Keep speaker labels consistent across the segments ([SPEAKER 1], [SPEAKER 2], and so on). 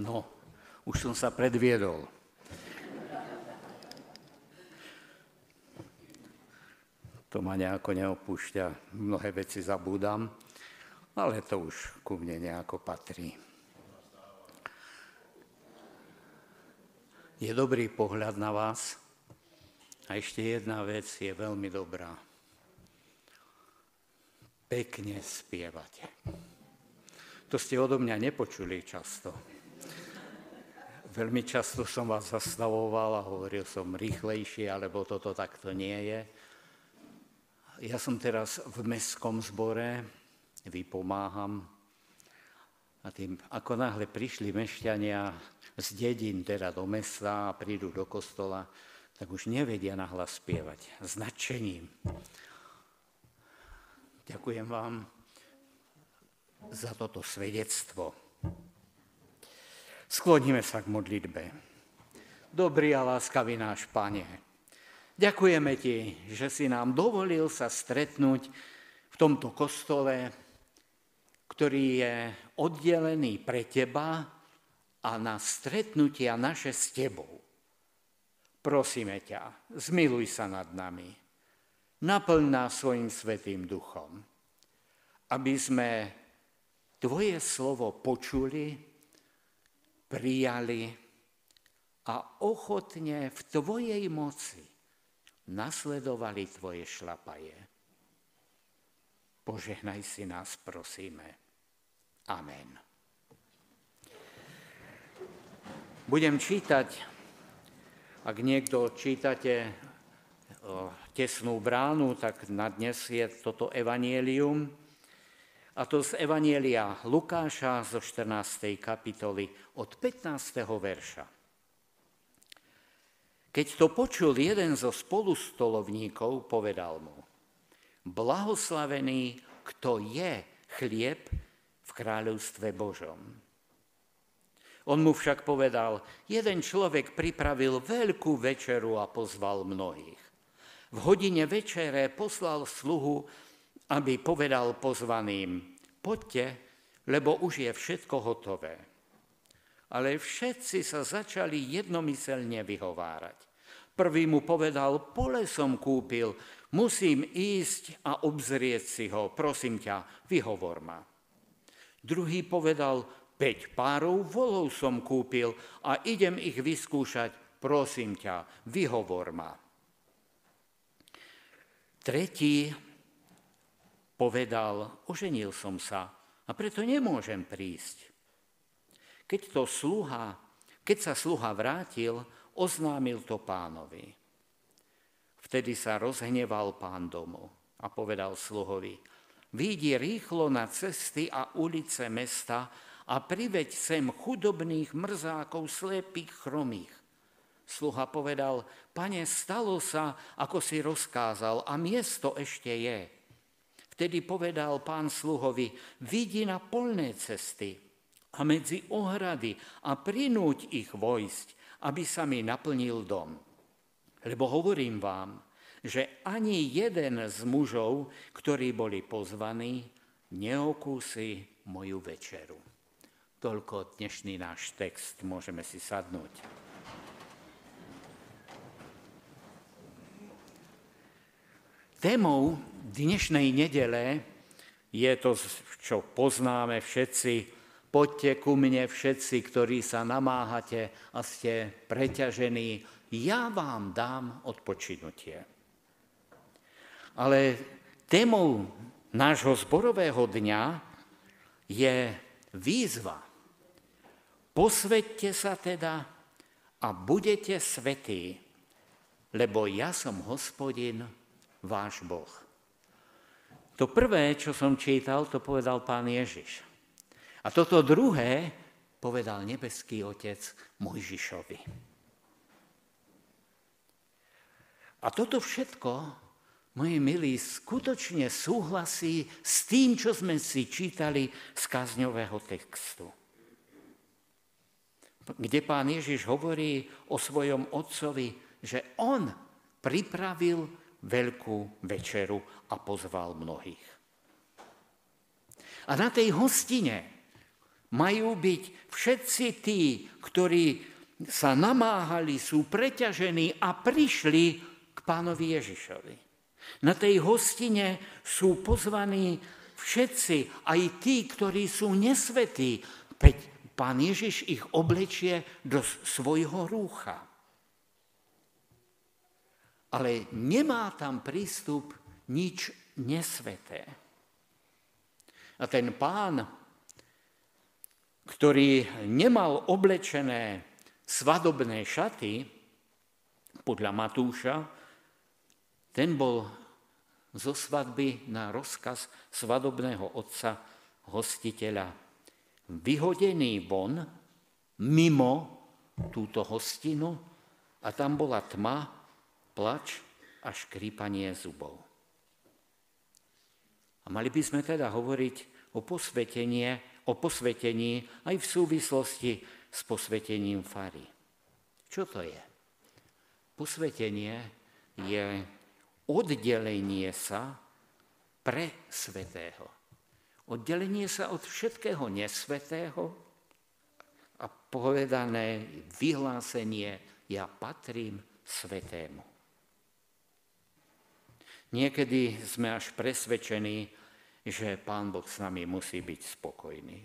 [SPEAKER 1] No, už som sa predviedol. To ma nejako neopúšťa, mnohé veci zabúdam, ale to už ku mne nejako patrí. Je dobrý pohľad na vás a ešte jedna vec je veľmi dobrá. Pekne spievate. To ste odo mňa nepočuli často. Veľmi často som vás zastavoval a hovoril som rýchlejšie, alebo toto takto nie je. Ja som teraz v mestskom zbore, vypomáham a tým, ako náhle prišli mešťania z dedín, teda do mesta a prídu do kostola, tak už nevedia nahlas spievať s. Ďakujem vám za toto svedectvo. Skloníme sa k modlitbe. Dobrý a láskavý náš Pane, Ďakujeme ti, že si nám dovolil sa stretnúť v tomto kostole, ktorý je oddelený pre teba a na stretnutia naše s tebou. Prosíme ťa, zmiluj sa nad nami. Naplň nás svojim svetým duchom, aby sme tvoje slovo počuli, prijali a ochotne v tvojej moci nasledovali tvoje šlapaje. Požehnaj si nás, prosíme. Amen. Budem čítať, ak niekto čítate tesnú bránu, tak na dnes je toto evanielium. A to z Evanielia Lukáša zo 14. kapitoly od 15. verša. Keď to počul jeden zo spolustolovníkov, povedal mu, blahoslavený, kto je chlieb v kráľovstve Božom. On mu však povedal, jeden človek pripravil veľkú večeru a pozval mnohých. V hodine večere poslal sluhu, aby povedal pozvaným, poďte, lebo už je všetko hotové ale všetci sa začali jednomyselne vyhovárať. Prvý mu povedal, pole som kúpil, musím ísť a obzrieť si ho, prosím ťa, vyhovor ma. Druhý povedal, 5 párov volov som kúpil a idem ich vyskúšať, prosím ťa, vyhovor ma. Tretí povedal, oženil som sa a preto nemôžem prísť. Keď, to sluha, keď sa sluha vrátil, oznámil to pánovi. Vtedy sa rozhneval pán domu a povedal sluhovi, výjdi rýchlo na cesty a ulice mesta a priveď sem chudobných mrzákov, slepých, chromých. Sluha povedal, pane, stalo sa, ako si rozkázal a miesto ešte je. Vtedy povedal pán sluhovi, vidí na polné cesty a medzi ohrady a prinúť ich vojsť, aby sa mi naplnil dom. Lebo hovorím vám, že ani jeden z mužov, ktorí boli pozvaní, neokúsi moju večeru. Toľko dnešný náš text, môžeme si sadnúť. Témou dnešnej nedele je to, čo poznáme všetci, Poďte ku mne všetci, ktorí sa namáhate a ste preťažení, ja vám dám odpočinutie. Ale témou nášho zborového dňa je výzva. Posvedte sa teda a budete svetí, lebo ja som hospodin, váš Boh. To prvé, čo som čítal, to povedal pán Ježiš. A toto druhé povedal nebeský otec Mojžišovi. A toto všetko, moji milí, skutočne súhlasí s tým, čo sme si čítali z kazňového textu. Kde pán Ježiš hovorí o svojom otcovi, že on pripravil veľkú večeru a pozval mnohých. A na tej hostine majú byť všetci tí, ktorí sa namáhali, sú preťažení a prišli k pánovi Ježišovi. Na tej hostine sú pozvaní všetci, aj tí, ktorí sú nesvetí, veď pán Ježiš ich oblečie do svojho rúcha. Ale nemá tam prístup nič nesveté. A ten pán, ktorý nemal oblečené svadobné šaty, podľa Matúša, ten bol zo svadby na rozkaz svadobného otca hostiteľa vyhodený von mimo túto hostinu a tam bola tma, plač a škrípanie zubov. A mali by sme teda hovoriť o posvetenie, o posvetení aj v súvislosti s posvetením fary. Čo to je? Posvetenie je oddelenie sa pre svetého. Oddelenie sa od všetkého nesvetého a povedané vyhlásenie ja patrím svetému. Niekedy sme až presvedčení, že Pán Boh s nami musí byť spokojný.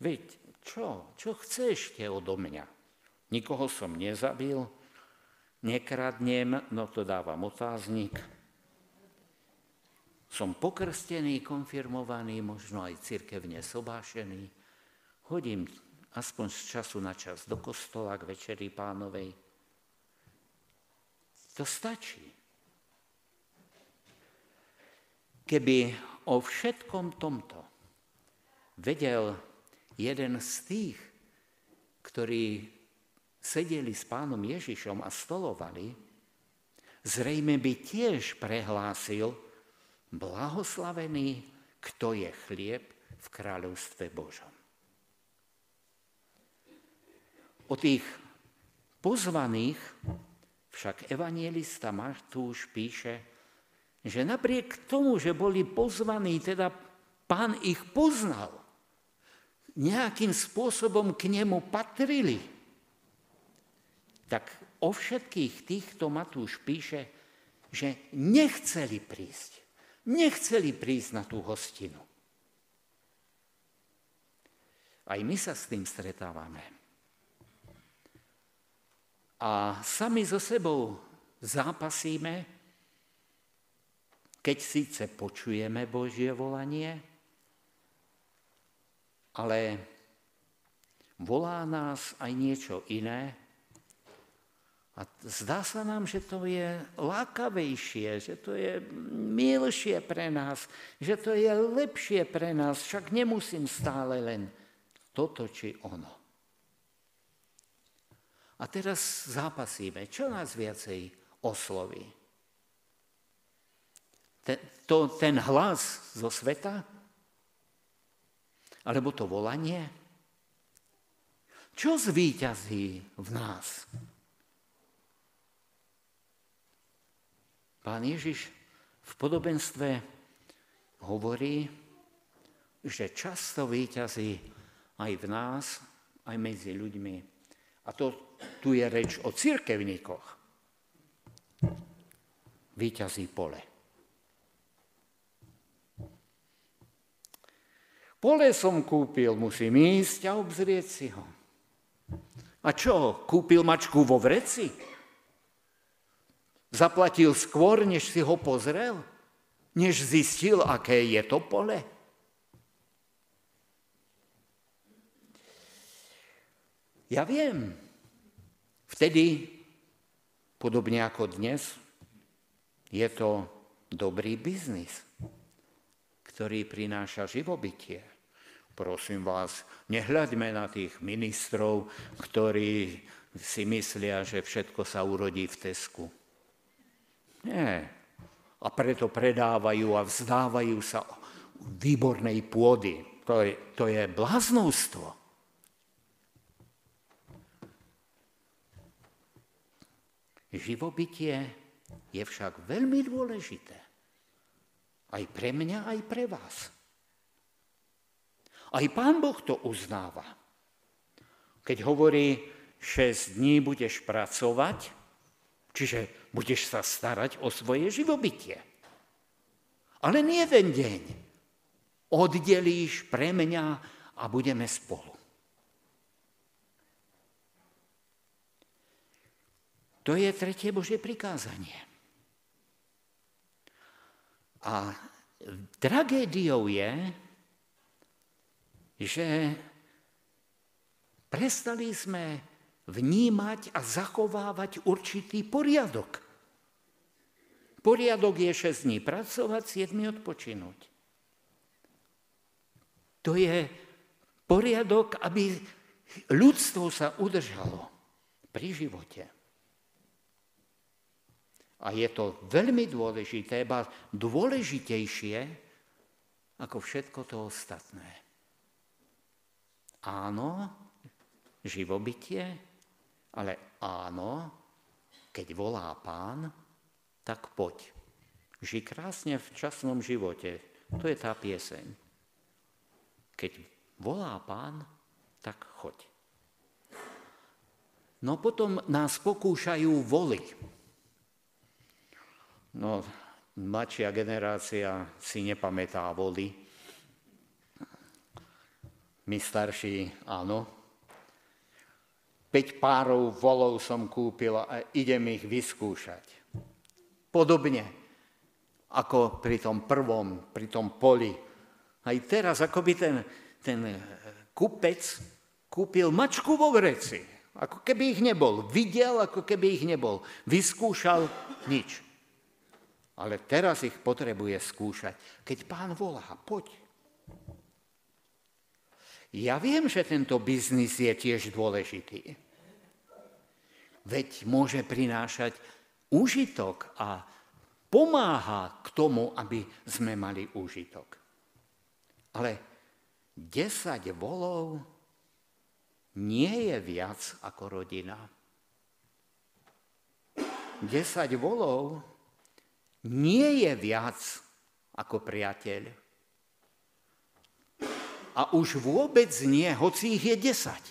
[SPEAKER 1] Veď čo? Čo chce ešte odo mňa? Nikoho som nezabil, nekradnem, no to dávam otáznik. Som pokrstený, konfirmovaný, možno aj cirkevne sobášený. Hodím aspoň z času na čas do kostola k večeri pánovej. To stačí. Keby o všetkom tomto vedel jeden z tých, ktorí sedeli s pánom Ježišom a stolovali, zrejme by tiež prehlásil, blahoslavený, kto je chlieb v kráľovstve Božom. O tých pozvaných však evangelista Martúš píše, že napriek tomu, že boli pozvaní, teda pán ich poznal, nejakým spôsobom k nemu patrili, tak o všetkých týchto Matúš píše, že nechceli prísť. Nechceli prísť na tú hostinu. Aj my sa s tým stretávame. A sami so sebou zápasíme, keď síce počujeme Božie volanie, ale volá nás aj niečo iné. A zdá sa nám, že to je lákavejšie, že to je milšie pre nás, že to je lepšie pre nás, však nemusím stále len toto či ono. A teraz zápasíme. Čo nás viacej osloví? Ten, to, ten hlas zo sveta? Alebo to volanie? Čo zvíťazí v nás? Pán Ježiš v podobenstve hovorí, že často víťazí aj v nás, aj medzi ľuďmi. A to tu je reč o cirkevníkoch. Výťazí pole. Pole som kúpil, musím ísť a obzrieť si ho. A čo, kúpil mačku vo vreci? Zaplatil skôr, než si ho pozrel? Než zistil, aké je to pole? Ja viem, vtedy, podobne ako dnes, je to dobrý biznis ktorý prináša živobytie. Prosím vás, nehľaďme na tých ministrov, ktorí si myslia, že všetko sa urodí v Tesku. Nie. A preto predávajú a vzdávajú sa výbornej pôdy. To je, to je bláznostvo. Živobytie je však veľmi dôležité. Aj pre mňa, aj pre vás. Aj pán Boh to uznáva. Keď hovorí, 6 dní budeš pracovať, čiže budeš sa starať o svoje živobytie. Ale nie jeden deň. Oddelíš pre mňa a budeme spolu. To je tretie Božie prikázanie. A tragédiou je, že prestali sme vnímať a zachovávať určitý poriadok. Poriadok je 6 dní pracovať, 7 odpočinúť. To je poriadok, aby ľudstvo sa udržalo pri živote. A je to veľmi dôležité, ba dôležitejšie ako všetko to ostatné. Áno, živobytie, ale áno, keď volá pán, tak poď. Ži krásne v časnom živote. To je tá pieseň. Keď volá pán, tak choď. No potom nás pokúšajú voli. No, mladšia generácia si nepamätá voli. My starší, áno. 5 párov volov som kúpil a idem ich vyskúšať. Podobne ako pri tom prvom, pri tom poli. Aj teraz, ako by ten, ten kupec kúpil mačku vo vreci. Ako keby ich nebol. Videl, ako keby ich nebol. Vyskúšal nič. Ale teraz ich potrebuje skúšať. Keď pán volá, poď. Ja viem, že tento biznis je tiež dôležitý. Veď môže prinášať užitok a pomáha k tomu, aby sme mali užitok. Ale 10 volov nie je viac ako rodina. 10 volov nie je viac ako priateľ. A už vôbec nie, hoci ich je desať.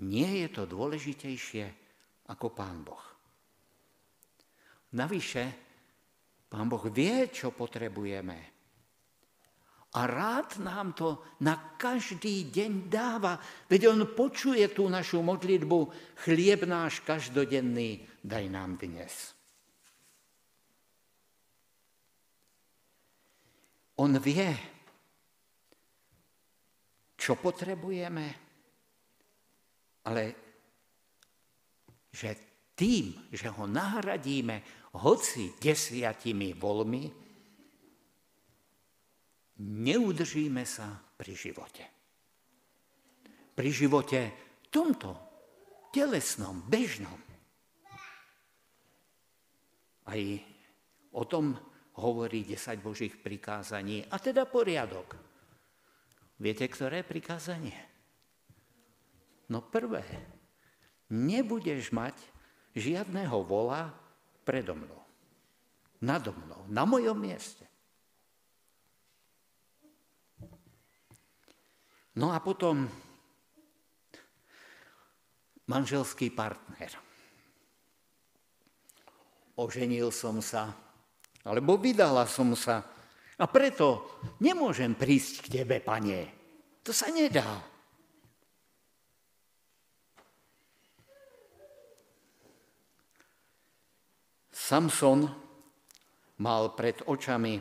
[SPEAKER 1] Nie je to dôležitejšie ako Pán Boh. Navyše, Pán Boh vie, čo potrebujeme. A rád nám to na každý deň dáva, veď On počuje tú našu modlitbu, chlieb náš každodenný, daj nám dnes. On vie, čo potrebujeme, ale že tým, že ho nahradíme hoci desiatimi volmi, neudržíme sa pri živote. Pri živote tomto, telesnom, bežnom. Aj o tom hovorí 10 Božích prikázaní, a teda poriadok. Viete, ktoré prikázanie? No prvé, nebudeš mať žiadného vola predo mnou, nado mnou, na mojom mieste. No a potom manželský partner. Oženil som sa alebo vydala som sa. A preto nemôžem prísť k tebe, pane. To sa nedá. Samson mal pred očami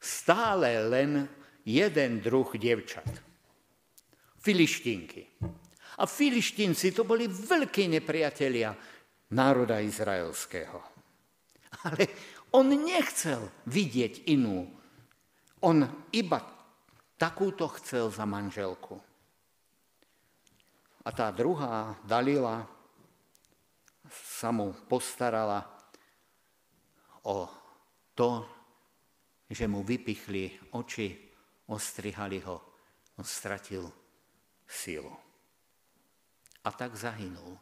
[SPEAKER 1] stále len jeden druh devčat. Filištinky. A filištinci to boli veľkí nepriatelia národa izraelského. Ale on nechcel vidieť inú. On iba takúto chcel za manželku. A tá druhá, Dalila, sa mu postarala o to, že mu vypichli oči, ostrihali ho, on stratil sílu. A tak zahynul.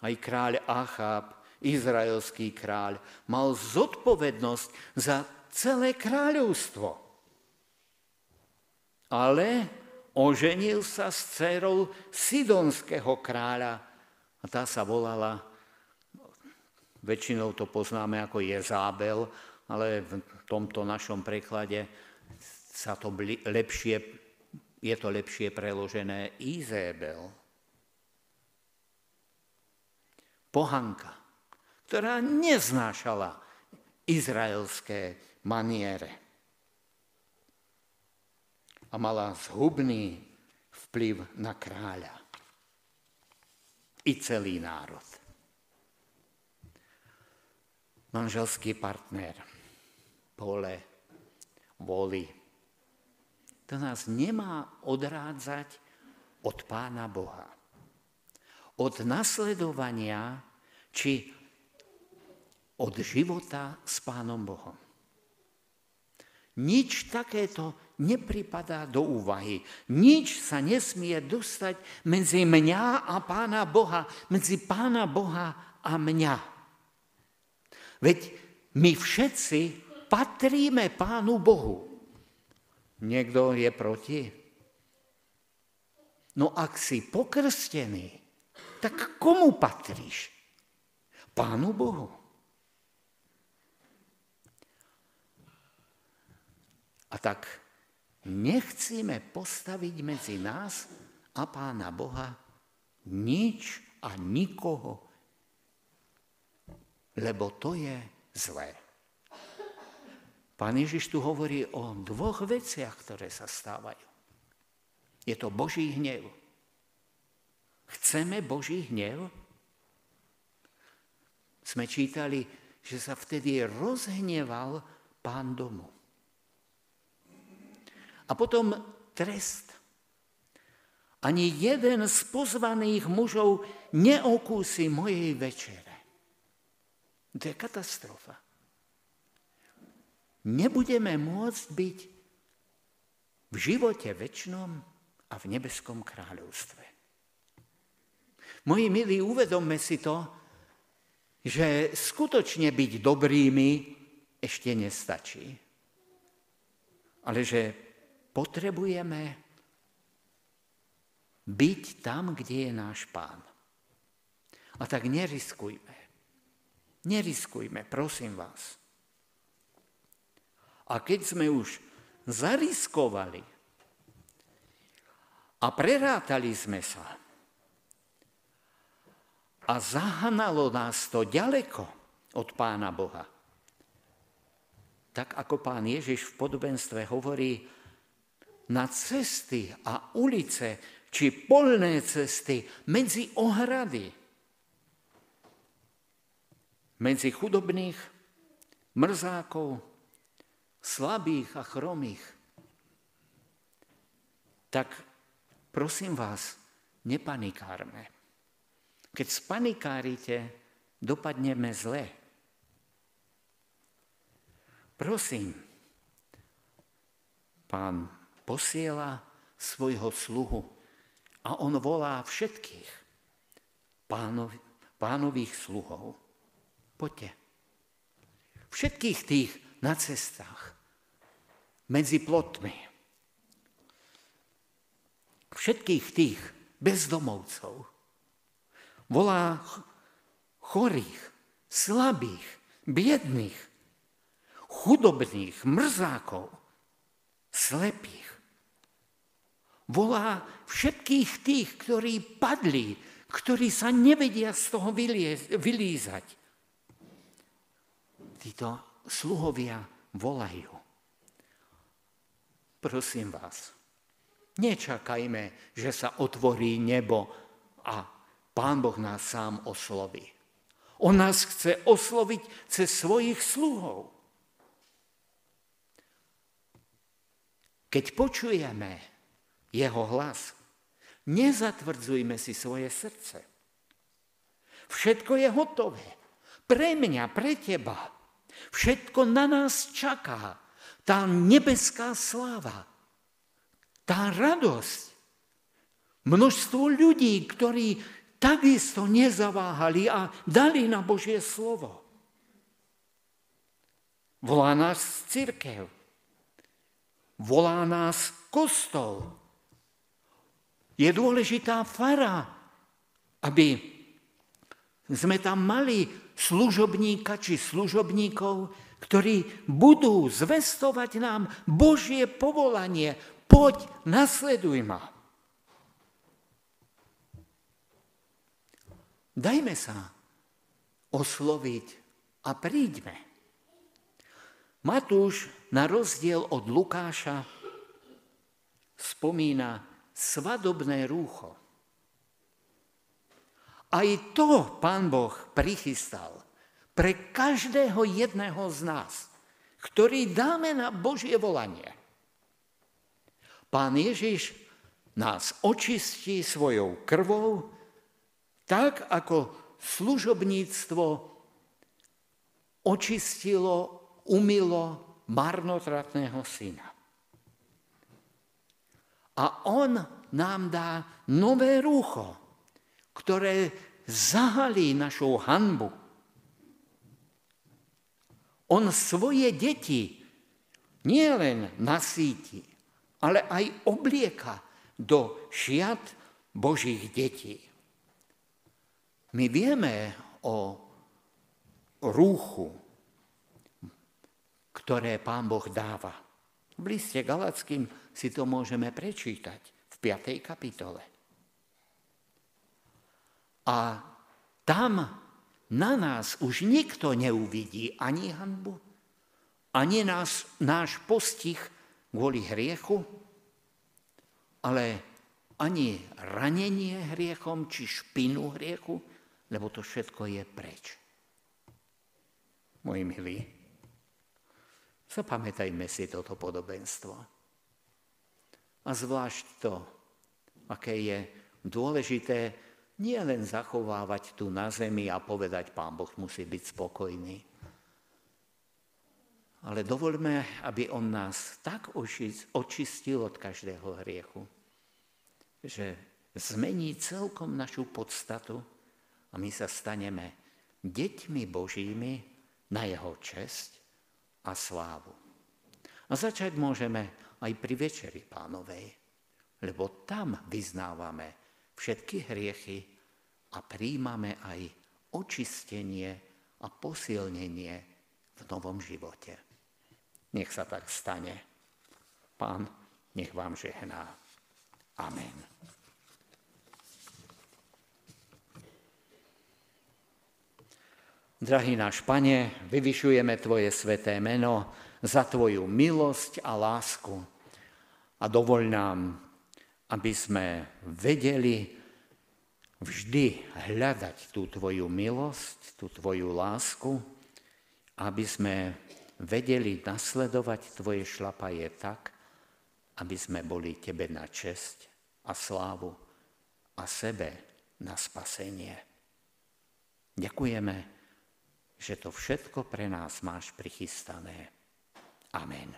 [SPEAKER 1] Aj kráľ Achab izraelský kráľ, mal zodpovednosť za celé kráľovstvo. ale oženil sa s dcerou Sidonského kráľa. A tá sa volala, väčšinou to poznáme ako Jezábel, ale v tomto našom preklade sa to lepšie, je to lepšie preložené Izébel. Pohanka, ktorá neznášala izraelské maniere a mala zhubný vplyv na kráľa i celý národ. Manželský partner, pole, voli. To nás nemá odrádzať od Pána Boha. Od nasledovania či od života s Pánom Bohom. Nič takéto nepripadá do úvahy. Nič sa nesmie dostať medzi mňa a Pána Boha, medzi Pána Boha a mňa. Veď my všetci patríme Pánu Bohu. Niekto je proti? No ak si pokrstený, tak komu patríš? Pánu Bohu. A tak nechcíme postaviť medzi nás a Pána Boha nič a nikoho, lebo to je zlé. Pán Ježiš tu hovorí o dvoch veciach, ktoré sa stávajú. Je to Boží hnev. Chceme Boží hnev? Sme čítali, že sa vtedy rozhneval pán domu. A potom trest. Ani jeden z pozvaných mužov neokúsi mojej večere. To je katastrofa. Nebudeme môcť byť v živote väčšnom a v nebeskom kráľovstve. Moji milí, uvedomme si to, že skutočne byť dobrými ešte nestačí. Ale že potrebujeme byť tam, kde je náš pán. A tak neriskujme. Neriskujme, prosím vás. A keď sme už zariskovali a prerátali sme sa a zahanalo nás to ďaleko od Pána Boha, tak ako pán Ježiš v podobenstve hovorí, na cesty a ulice či polné cesty medzi ohrady, medzi chudobných, mrzákov, slabých a chromých. Tak prosím vás, nepanikárme. Keď spanikárite, dopadneme zle. Prosím, pán posiela svojho sluhu a on volá všetkých pánov, pánových sluhov. Poďte. Všetkých tých na cestách, medzi plotmi. Všetkých tých bezdomovcov. Volá chorých, slabých, biedných, chudobných, mrzákov, slepých volá všetkých tých, ktorí padli, ktorí sa nevedia z toho vylízať. Títo sluhovia volajú. Prosím vás, nečakajme, že sa otvorí nebo a Pán Boh nás sám osloví. On nás chce osloviť cez svojich sluhov. Keď počujeme jeho hlas. Nezatvrdzujme si svoje srdce. Všetko je hotové. Pre mňa, pre teba. Všetko na nás čaká. Tá nebeská sláva. Tá radosť. Množstvo ľudí, ktorí takisto nezaváhali a dali na Božie slovo. Volá nás církev. Volá nás kostol. Je dôležitá fara, aby sme tam mali služobníka či služobníkov, ktorí budú zvestovať nám Božie povolanie. Poď, nasleduj ma. Dajme sa osloviť a príďme. Matúš na rozdiel od Lukáša spomína svadobné rúcho. Aj to pán Boh prichystal pre každého jedného z nás, ktorý dáme na Božie volanie. Pán Ježiš nás očistí svojou krvou, tak ako služobníctvo očistilo, umilo marnotratného syna. A on nám dá nové rúcho, ktoré zahalí našu hanbu, on svoje deti nielen nasíti, ale aj oblieka do šiat Božích detí. My vieme o rúchu, ktoré Pán Boh dáva. V liste Galackým si to môžeme prečítať v 5. kapitole. A tam na nás už nikto neuvidí ani hanbu, ani nás, náš postih kvôli hriechu, ale ani ranenie hriechom, či špinu hriechu, lebo to všetko je preč. Moji milí, zapamätajme si toto podobenstvo. A zvlášť to, aké je dôležité nie len zachovávať tu na zemi a povedať, pán Boh musí byť spokojný. Ale dovoľme, aby on nás tak očistil od každého hriechu, že zmení celkom našu podstatu a my sa staneme deťmi Božími na jeho česť a slávu. A začať môžeme aj pri Večeri pánovej, lebo tam vyznávame všetky hriechy a príjmame aj očistenie a posilnenie v novom živote. Nech sa tak stane. Pán, nech vám žehná. Amen. Drahý náš Pane, vyvyšujeme Tvoje sveté meno za Tvoju milosť a lásku. A dovoľ nám, aby sme vedeli, vždy hľadať tú tvoju milosť, tú tvoju lásku, aby sme vedeli nasledovať tvoje šlapaje tak, aby sme boli tebe na česť a slávu a sebe na spasenie. Ďakujeme, že to všetko pre nás máš prichystané. Amen.